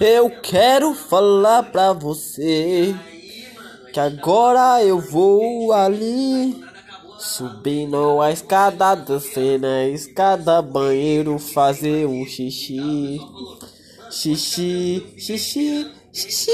Eu quero falar pra você que agora eu vou ali subindo a escada, descendo a escada, banheiro fazer um xixi, xixi, xixi, xixi.